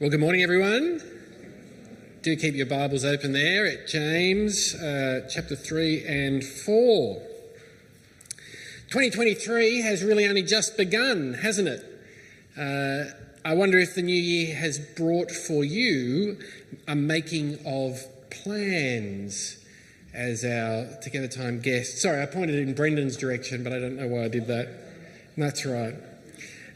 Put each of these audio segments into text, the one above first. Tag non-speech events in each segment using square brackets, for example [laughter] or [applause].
Well, good morning, everyone. Do keep your Bibles open there at James uh, chapter 3 and 4. 2023 has really only just begun, hasn't it? Uh, I wonder if the new year has brought for you a making of plans as our Together Time guest. Sorry, I pointed in Brendan's direction, but I don't know why I did that. That's right.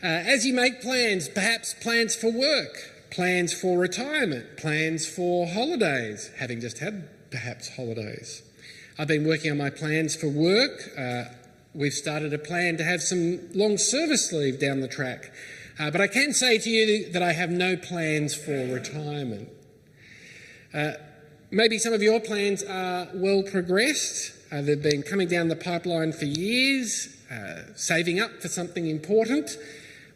Uh, as you make plans, perhaps plans for work, plans for retirement, plans for holidays, having just had perhaps holidays. I've been working on my plans for work. Uh, we've started a plan to have some long service leave down the track. Uh, but I can say to you that I have no plans for retirement. Uh, maybe some of your plans are well progressed. Uh, they've been coming down the pipeline for years, uh, saving up for something important,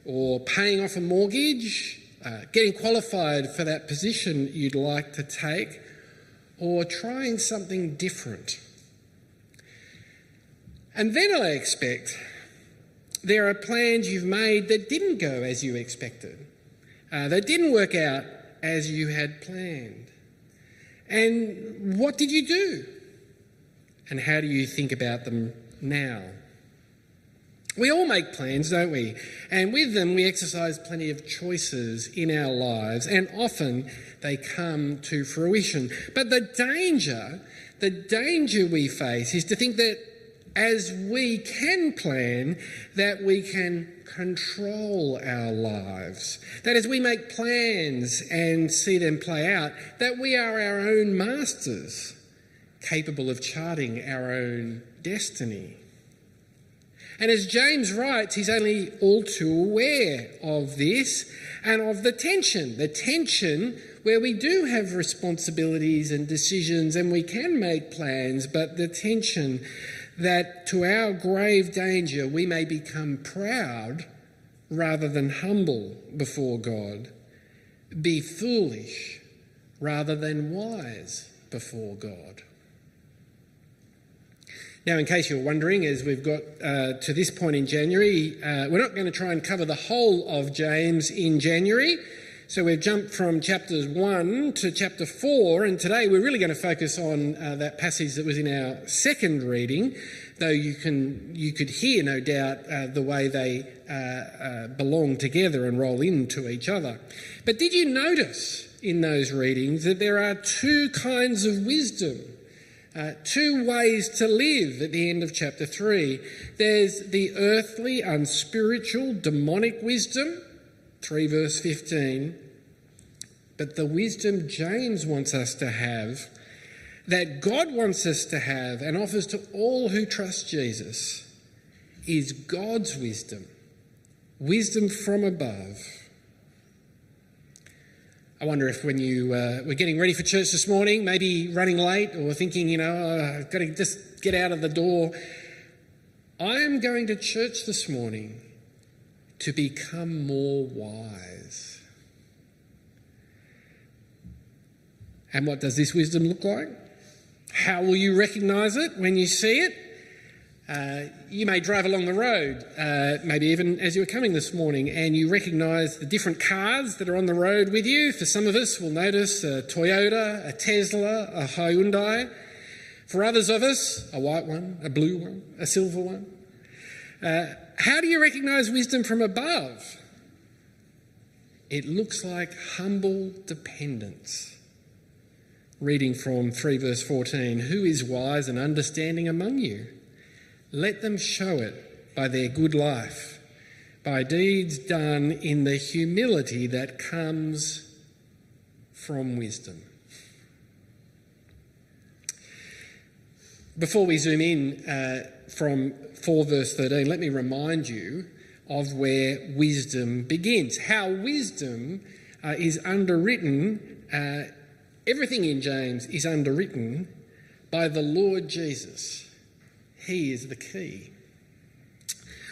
or paying off a mortgage, uh, getting qualified for that position you'd like to take, or trying something different. And then I expect there are plans you've made that didn't go as you expected, uh, that didn't work out as you had planned. And what did you do? And how do you think about them now? We all make plans, don't we? And with them, we exercise plenty of choices in our lives, and often they come to fruition. But the danger, the danger we face is to think that as we can plan, that we can control our lives. That as we make plans and see them play out, that we are our own masters, capable of charting our own destiny. And as James writes, he's only all too aware of this and of the tension, the tension where we do have responsibilities and decisions and we can make plans, but the tension that to our grave danger we may become proud rather than humble before God, be foolish rather than wise before God. Now, in case you're wondering, as we've got uh, to this point in January, uh, we're not going to try and cover the whole of James in January. So we've jumped from chapters 1 to chapter 4, and today we're really going to focus on uh, that passage that was in our second reading, though you, can, you could hear, no doubt, uh, the way they uh, uh, belong together and roll into each other. But did you notice in those readings that there are two kinds of wisdom? Uh, two ways to live at the end of chapter 3. There's the earthly, unspiritual, demonic wisdom, 3 verse 15. But the wisdom James wants us to have, that God wants us to have and offers to all who trust Jesus, is God's wisdom. Wisdom from above I wonder if when you uh, were getting ready for church this morning, maybe running late or thinking, you know, oh, I've got to just get out of the door. I am going to church this morning to become more wise. And what does this wisdom look like? How will you recognize it when you see it? Uh, you may drive along the road, uh, maybe even as you were coming this morning, and you recognise the different cars that are on the road with you. For some of us, we'll notice a Toyota, a Tesla, a Hyundai. For others of us, a white one, a blue one, a silver one. Uh, how do you recognise wisdom from above? It looks like humble dependence. Reading from 3 verse 14 Who is wise and understanding among you? Let them show it by their good life, by deeds done in the humility that comes from wisdom. Before we zoom in uh, from 4 verse 13, let me remind you of where wisdom begins. How wisdom uh, is underwritten, uh, everything in James is underwritten by the Lord Jesus. He is the key.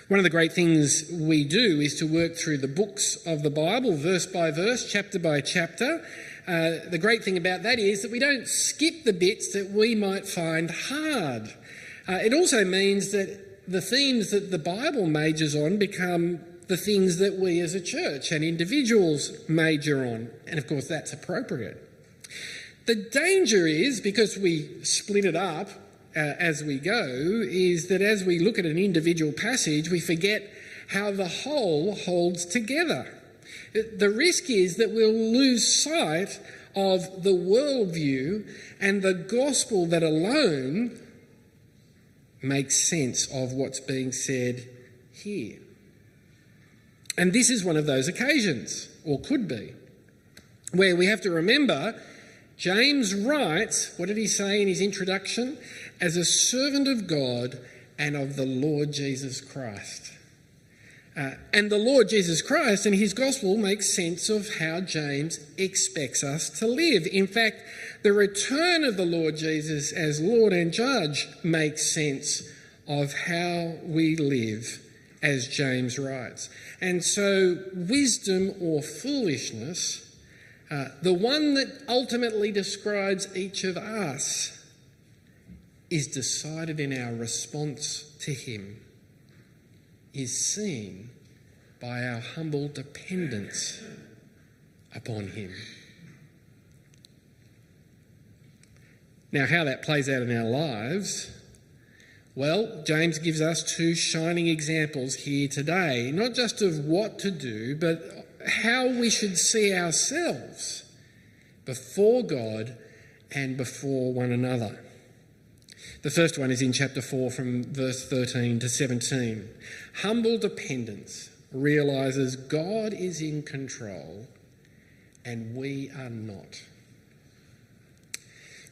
One of the great things we do is to work through the books of the Bible, verse by verse, chapter by chapter. Uh, the great thing about that is that we don't skip the bits that we might find hard. Uh, it also means that the themes that the Bible majors on become the things that we as a church and individuals major on. And of course, that's appropriate. The danger is, because we split it up uh, as we go, is that as we look at an individual passage, we forget how the whole holds together. The risk is that we'll lose sight of the worldview and the gospel that alone makes sense of what's being said here. And this is one of those occasions, or could be, where we have to remember James writes, what did he say in his introduction? As a servant of God and of the Lord Jesus Christ. Uh, and the Lord Jesus Christ and his gospel makes sense of how James expects us to live. In fact, the return of the Lord Jesus as Lord and Judge makes sense of how we live, as James writes. And so, wisdom or foolishness, uh, the one that ultimately describes each of us, is decided in our response to Him is seen by our humble dependence upon Him. Now, how that plays out in our lives, well, James gives us two shining examples here today, not just of what to do, but how we should see ourselves before God and before one another. The first one is in chapter 4 from verse 13 to 17. Humble dependence realizes God is in control and we are not.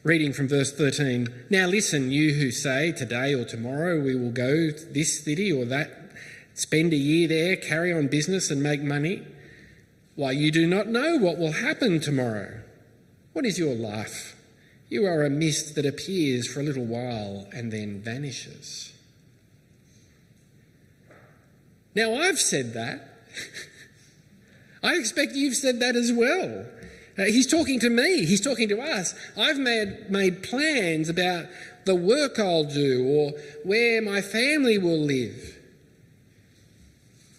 Reading from verse 13 Now listen, you who say, Today or tomorrow we will go this city or that, spend a year there, carry on business and make money. Why, you do not know what will happen tomorrow. What is your life? You are a mist that appears for a little while and then vanishes. Now, I've said that. [laughs] I expect you've said that as well. Uh, he's talking to me, he's talking to us. I've made, made plans about the work I'll do or where my family will live.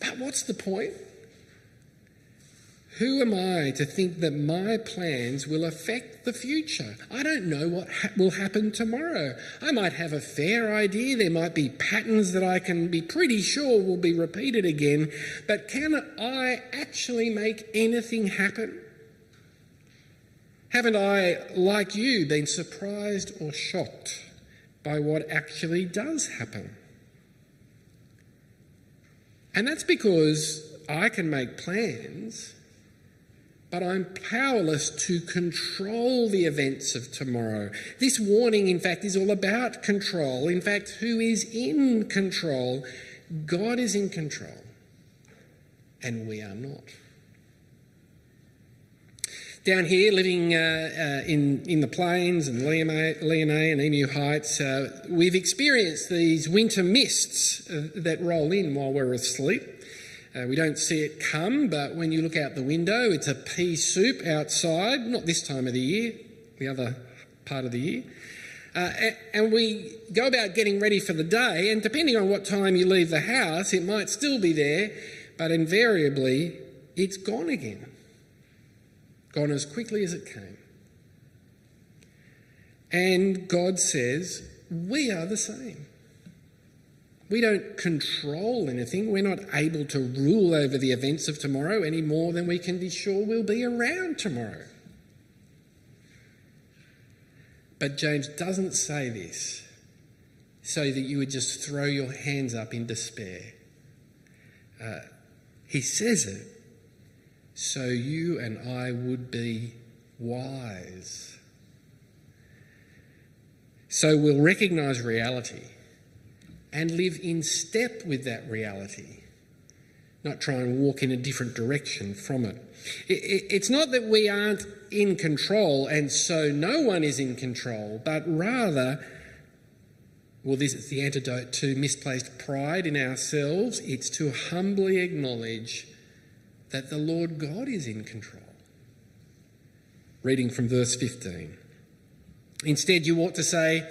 But what's the point? Who am I to think that my plans will affect the future? I don't know what ha- will happen tomorrow. I might have a fair idea. There might be patterns that I can be pretty sure will be repeated again. But can I actually make anything happen? Haven't I, like you, been surprised or shocked by what actually does happen? And that's because I can make plans but I'm powerless to control the events of tomorrow. This warning, in fact, is all about control. In fact, who is in control? God is in control, and we are not. Down here, living uh, uh, in, in the plains and Leonay and Emu Heights, uh, we've experienced these winter mists uh, that roll in while we're asleep. Uh, we don't see it come, but when you look out the window, it's a pea soup outside, not this time of the year, the other part of the year. Uh, and we go about getting ready for the day, and depending on what time you leave the house, it might still be there, but invariably it's gone again. Gone as quickly as it came. And God says, We are the same. We don't control anything. We're not able to rule over the events of tomorrow any more than we can be sure we'll be around tomorrow. But James doesn't say this so that you would just throw your hands up in despair. Uh, he says it so you and I would be wise. So we'll recognize reality and live in step with that reality, not try and walk in a different direction from it. It's not that we aren't in control and so no one is in control, but rather, well, this is the antidote to misplaced pride in ourselves. It's to humbly acknowledge that the Lord God is in control. Reading from verse 15. Instead, you ought to say,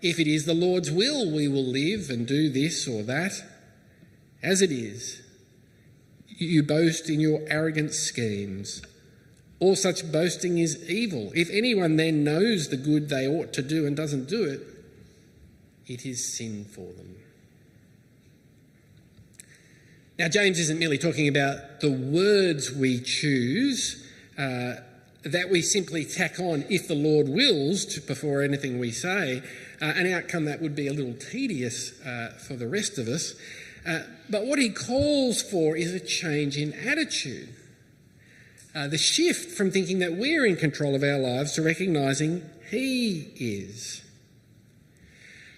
if it is the Lord's will, we will live and do this or that. As it is, You boast in your arrogant schemes. All such boasting is evil. If anyone then knows the good they ought to do and doesn't do it, it is sin for them. Now, James isn't merely talking about the words we choose uh, that we simply tack on if the Lord wills to, before anything we say, uh, an outcome that would be a little tedious uh, for the rest of us. Uh, but what he calls for is a change in attitude. Uh, the shift from thinking that we're in control of our lives to recognizing he is.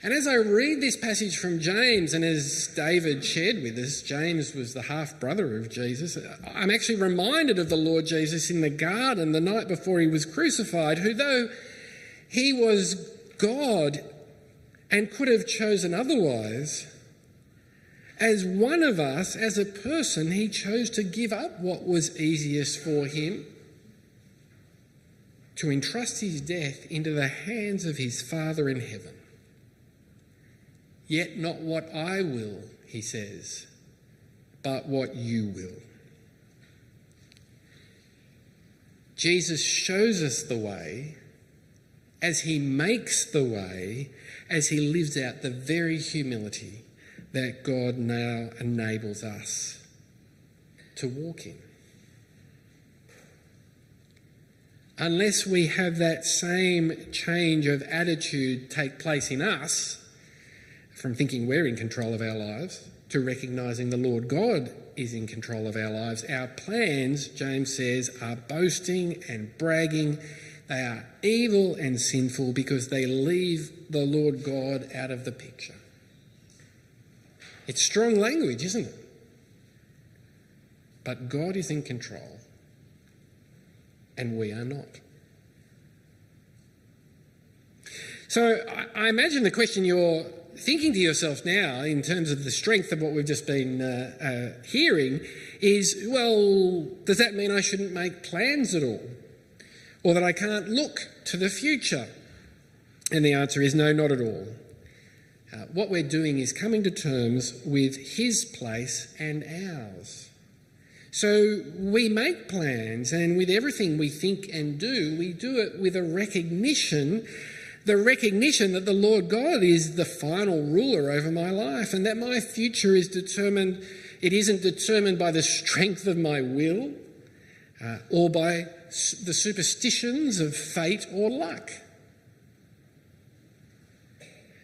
And as I read this passage from James, and as David shared with us, James was the half brother of Jesus, I'm actually reminded of the Lord Jesus in the garden the night before he was crucified, who, though he was God and could have chosen otherwise, as one of us, as a person, he chose to give up what was easiest for him to entrust his death into the hands of his Father in heaven. Yet not what I will, he says, but what you will. Jesus shows us the way as he makes the way, as he lives out the very humility that God now enables us to walk in. Unless we have that same change of attitude take place in us, from thinking we're in control of our lives to recognizing the Lord God is in control of our lives. Our plans, James says, are boasting and bragging. They are evil and sinful because they leave the Lord God out of the picture. It's strong language, isn't it? But God is in control, and we are not. So I imagine the question you're thinking to yourself now, in terms of the strength of what we've just been uh, uh, hearing, is well, does that mean I shouldn't make plans at all? Or that I can't look to the future? And the answer is no, not at all. Uh, what we're doing is coming to terms with His place and ours. So we make plans, and with everything we think and do, we do it with a recognition the recognition that the Lord God is the final ruler over my life and that my future is determined, it isn't determined by the strength of my will uh, or by the superstitions of fate or luck.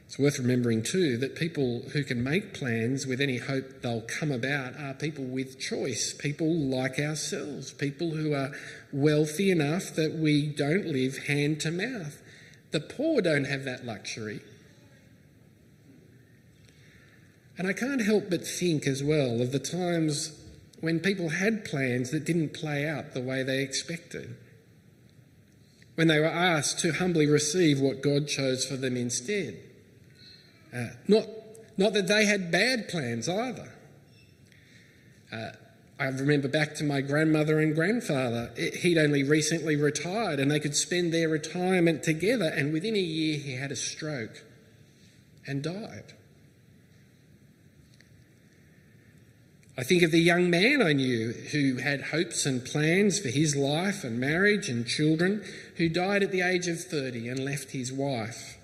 It's worth remembering too that people who can make plans with any hope they'll come about are people with choice, people like ourselves, people who are wealthy enough that we don't live hand to mouth. The poor don't have that luxury. And I can't help but think as well of the times when people had plans that didn't play out the way they expected. When they were asked to humbly receive what God chose for them instead. Uh, not, not that they had bad plans either. Uh, I remember back to my grandmother and grandfather. He'd only recently retired and they could spend their retirement together. And within a year, he had a stroke and died. I think of the young man I knew who had hopes and plans for his life and marriage and children, who died at the age of 30 and left his wife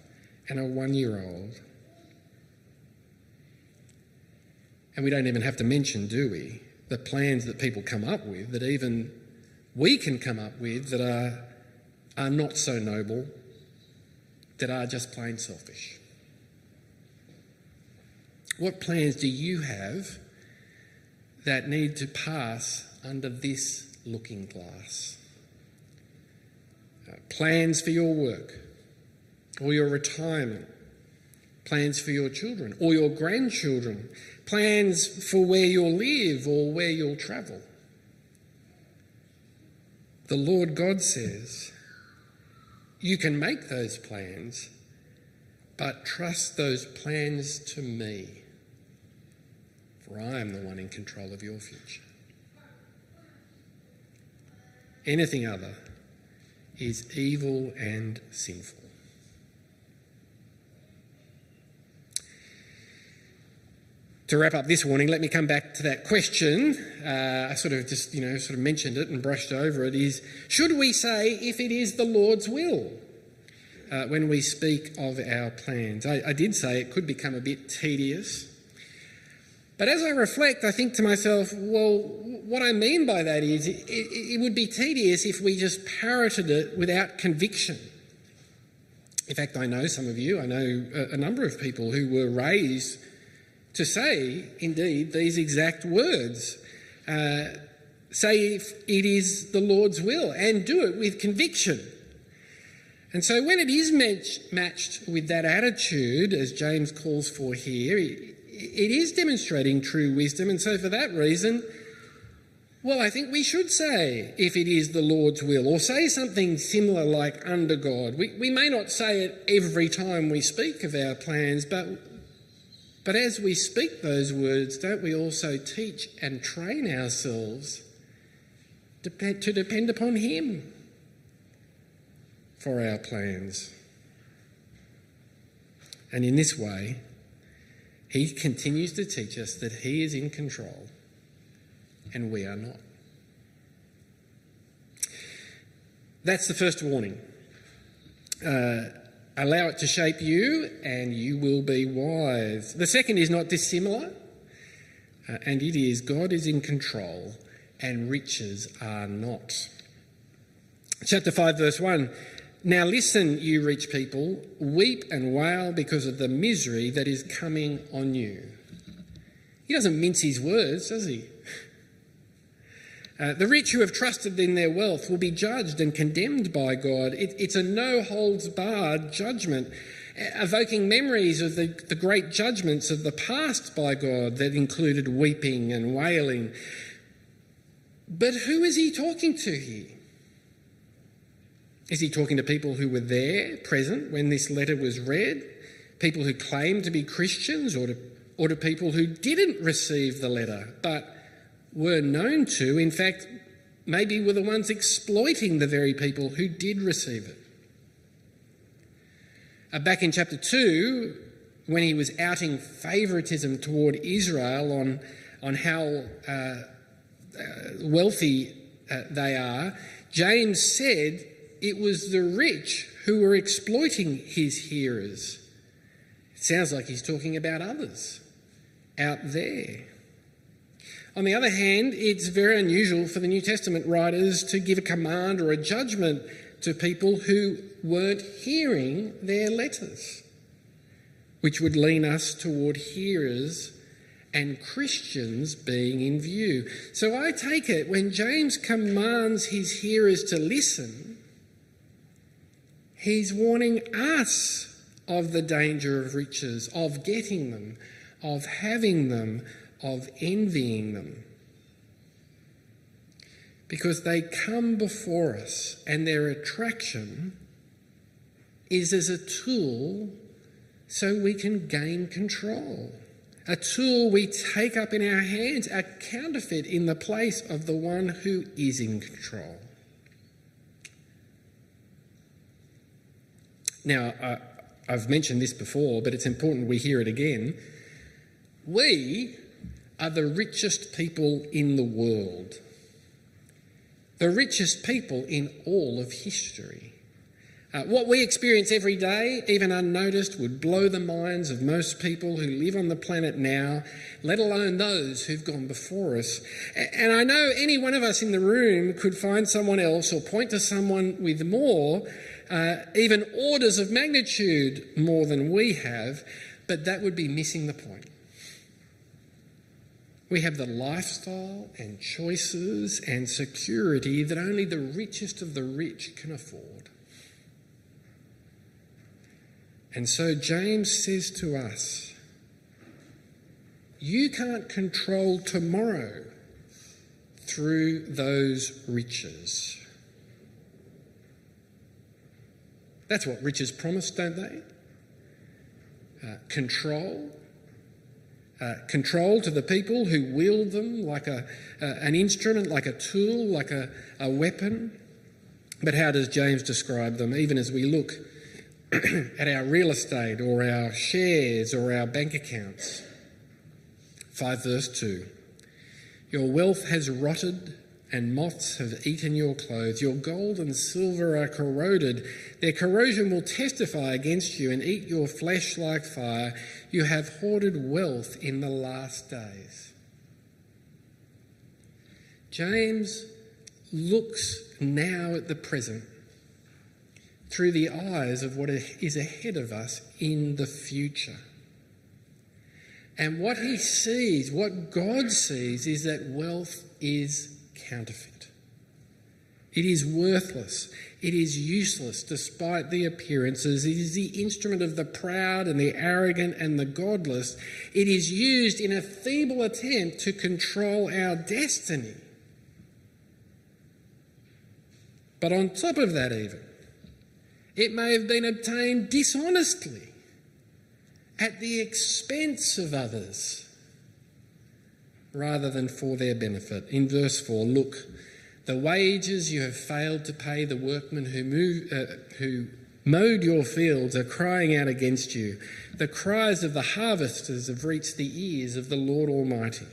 and a one year old. And we don't even have to mention, do we, the plans that people come up with, that even we can come up with, that are, are not so noble, that are just plain selfish. What plans do you have that need to pass under this looking glass? Uh, plans for your work or your retirement, plans for your children or your grandchildren, plans for where you'll live or where you'll travel. The Lord God says, You can make those plans, but trust those plans to me, for I am the one in control of your future. Anything other is evil and sinful. to wrap up this warning, let me come back to that question. Uh, I sort of just, you know, sort of mentioned it and brushed over it. Is should we say if it is the Lord's will uh, when we speak of our plans? I, I did say it could become a bit tedious. But as I reflect, I think to myself, well, what I mean by that is it, it, would be tedious if we just parroted it without conviction. In fact, I know some of you, I know a, number of people who were raised to say, indeed, these exact words. Uh, say if it is the Lord's will and do it with conviction. And so when it is match, matched with that attitude, as James calls for here, it, is demonstrating true wisdom. And so for that reason, well, I think we should say if it is the Lord's will, or say something similar like under God. We, we may not say it every time we speak of our plans, but but as we speak those words, don't we also teach and train ourselves to depend upon Him for our plans? And in this way, He continues to teach us that He is in control and we are not. That's the first warning. Uh, Allow it to shape you, and you will be wise. The second is not dissimilar, uh, and it is God is in control, and riches are not. Chapter 5, verse 1 Now listen, you rich people, weep and wail because of the misery that is coming on you. He doesn't mince his words, does he? Uh, the rich who have trusted in their wealth will be judged and condemned by God. It, it's a no holds barred judgment, evoking memories of the, the great judgments of the past by God that included weeping and wailing. But who is he talking to here? Is he talking to people who were there, present, when this letter was read? People who claimed to be Christians, or to, or to people who didn't receive the letter but were known to, in fact, maybe were the ones exploiting the very people who did receive it. Uh, back in chapter 2, when he was outing favouritism toward Israel on, on how uh, uh, wealthy uh, they are, James said it was the rich who were exploiting his hearers. It sounds like he's talking about others out there. On the other hand, it's very unusual for the New Testament writers to give a command or a judgment to people who weren't hearing their letters, which would lean us toward hearers and Christians being in view. So I take it when James commands his hearers to listen, he's warning us of the danger of riches, of getting them, of having them, of envying them. Because they come before us and their attraction is as a tool so we can gain control. A tool we take up in our hands, a counterfeit in the place of the one who is in control. Now, uh, I've mentioned this before, but it's important we hear it again. We are the richest people in the world. The richest people in all of history. Uh, what we experience every day, even unnoticed, would blow the minds of most people who live on the planet now, let alone those who've gone before us. And I know any one of us in the room could find someone else or point to someone with more, uh, even orders of magnitude more than we have, but that would be missing the point. We have the lifestyle and choices and security that only the richest of the rich can afford. And so James says to us, You can't control tomorrow through those riches. That's what riches promise, don't they? Uh, control, uh, control to the people who wield them like a, uh, an instrument, like a tool, like a, a weapon. But how does James describe them, even as we look [clears throat] at our real estate or our shares or our bank accounts? 5 verse 2. Your wealth has rotted and moths have eaten your clothes. Your gold and silver are corroded. Their corrosion will testify against you and eat your flesh like fire. You have hoarded wealth in the last days. James looks now at the present through the eyes of what is ahead of us in the future. And what he sees, what God sees, is that wealth is counterfeit. It is worthless. It is useless despite the appearances. It is the instrument of the proud and the arrogant and the godless. It is used in a feeble attempt to control our destiny. But on top of that, even, it may have been obtained dishonestly at the expense of others rather than for their benefit. In verse 4, look, the wages you have failed to pay the workmen who, move, uh, who mowed your fields are crying out against you. The cries of the harvesters have reached the ears of the Lord Almighty.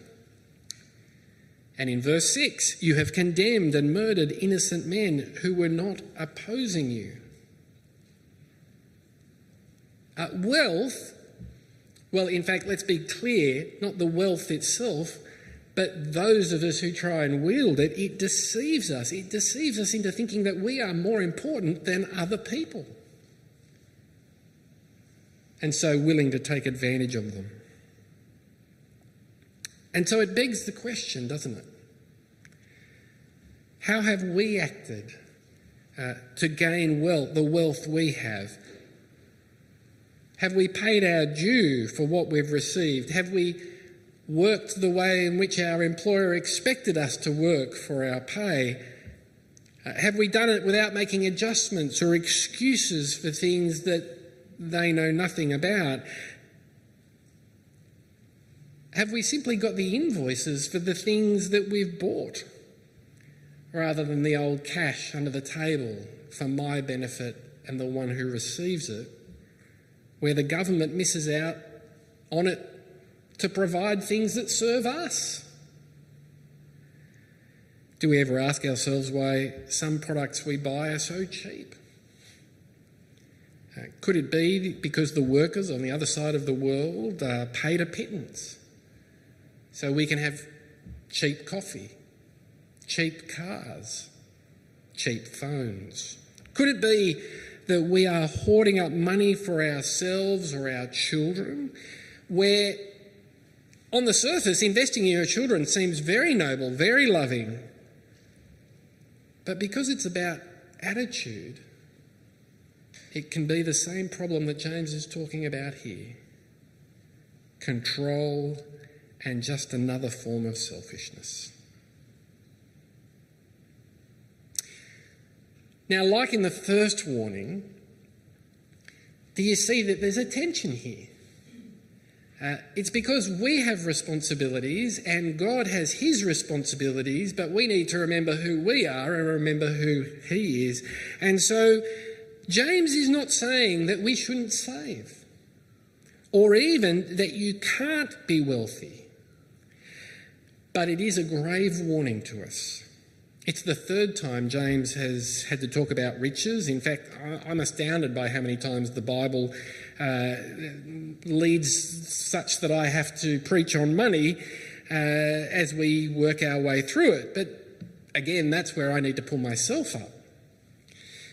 And in verse 6, you have condemned and murdered innocent men who were not opposing you. Uh, wealth, well, in fact, let's be clear, not the wealth itself, but those of us who try and wield it, it deceives us. It deceives us into thinking that we are more important than other people. And so willing to take advantage of them. And so it begs the question, doesn't it? How have we acted uh, to gain wealth, the wealth we have? Have we paid our due for what we've received? Have we worked the way in which our employer expected us to work for our pay? Uh, have we done it without making adjustments or excuses for things that they know nothing about? Have we simply got the invoices for the things that we've bought rather than the old cash under the table for my benefit and the one who receives it, where the government misses out on it to provide things that serve us. Do we ever ask ourselves why some products we buy are so cheap? Uh, could it be because the workers on the other side of the world are paid a pittance so we can have cheap coffee, cheap cars, cheap phones? Could it be that we are hoarding up money for ourselves or our children where on the surface, investing in your children seems very noble, very loving. But because it's about attitude, it can be the same problem that James is talking about here control and just another form of selfishness. Now, like in the first warning, do you see that there's a tension here? Uh, it's because we have responsibilities and God has his responsibilities, but we need to remember who we are and remember who he is. And so James is not saying that we shouldn't save or even that you can't be wealthy, but it is a grave warning to us. It's the third time James has had to talk about riches. In fact, I'm astounded by how many times the Bible uh, leads such that I have to preach on money uh, as we work our way through it. But again, that's where I need to pull myself up.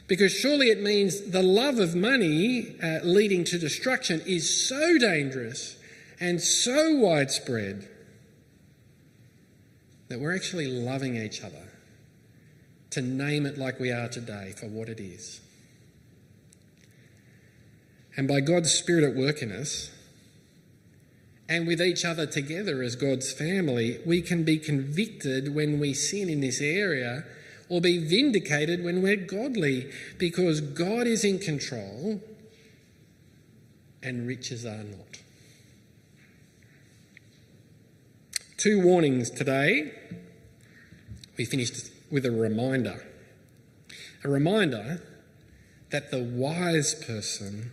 Because surely it means the love of money uh, leading to destruction is so dangerous and so widespread that we're actually loving each other to name it like we are today for what it is. And by God's Spirit at work in us, and with each other together as God's family, we can be convicted when we sin in this area or be vindicated when we're godly because God is in control and riches are not. Two warnings today. We finished with a reminder. A reminder that the wise person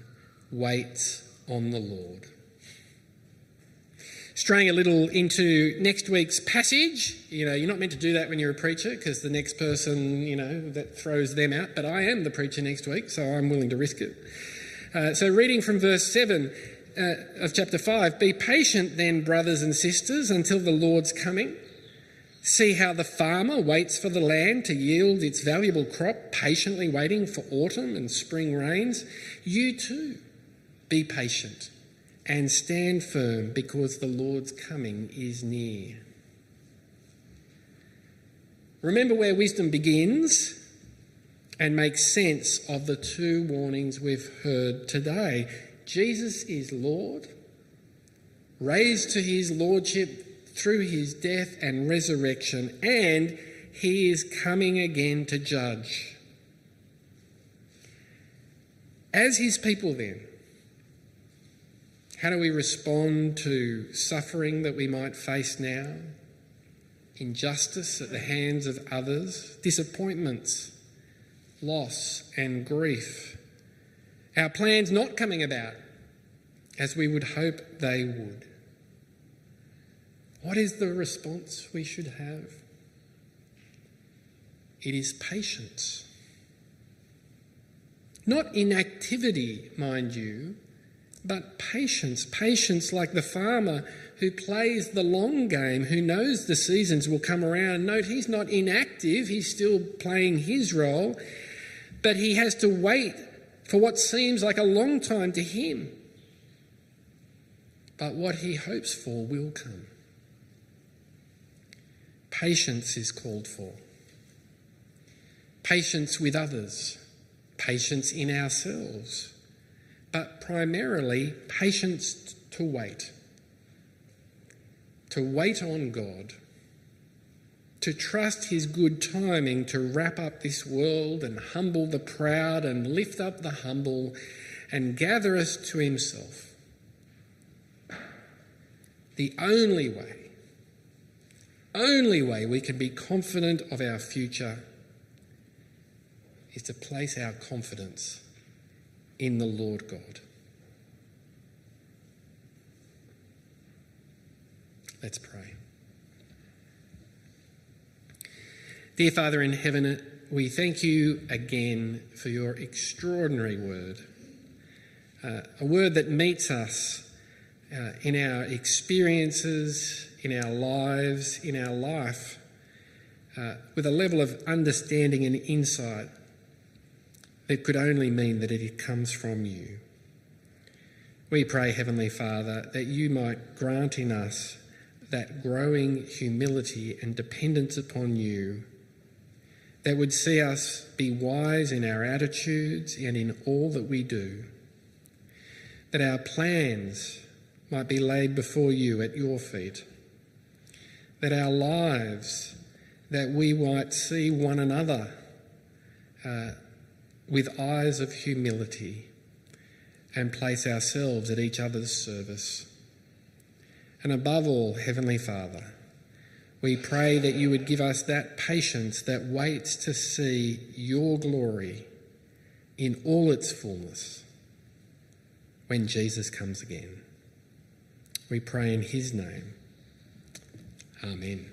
waits on the Lord. straying a little into next week's passage. You know, you're not meant to do that when you're a preacher because the next person, you know, that throws them out. But I am the preacher next week, so I'm willing to risk it. Uh, so, reading from verse 7 uh, of chapter 5 Be patient then, brothers and sisters, until the Lord's coming. See how the farmer waits for the land to yield its valuable crop, patiently waiting for autumn and spring rains. You too, be patient and stand firm because the Lord's coming is near. Remember where wisdom begins and make sense of the two warnings we've heard today. Jesus is Lord, raised to his lordship through his death and resurrection, and he is coming again to judge. As his people, then, how do we respond to suffering that we might face now? Injustice at the hands of others, disappointments, loss, and grief. Our plans not coming about as we would hope they would. What is the response we should have? It is patience. Not inactivity, mind you, but patience. Patience like the farmer who plays the long game, who knows the seasons will come around. Note he's not inactive, he's still playing his role, but he has to wait for what seems like a long time to him. But what he hopes for will come. Patience is called for. Patience with others, patience in ourselves but primarily patience to wait. To wait on God, to trust His good timing to wrap up this world and humble the proud and lift up the humble and gather us to Himself. The only way, only way we can be confident of our future is to place our confidence in the Lord God. Let's pray. Dear Father in heaven, we thank you again for your extraordinary word, uh, a word that meets us uh, in our experiences, in our lives, in our life, uh, with a level of understanding and insight that could only mean that it comes from you. We pray, Heavenly Father, that you might grant in us that growing humility and dependence upon you that would see us be wise in our attitudes and in all that we do, that our plans might be laid before you at your feet, that our lives, that we might see one another uh, with eyes of humility and place ourselves at each other's service. And above all, Heavenly Father, we pray that you would give us that patience that waits to see your glory in all its fullness when Jesus comes again. We pray in his name. Amen.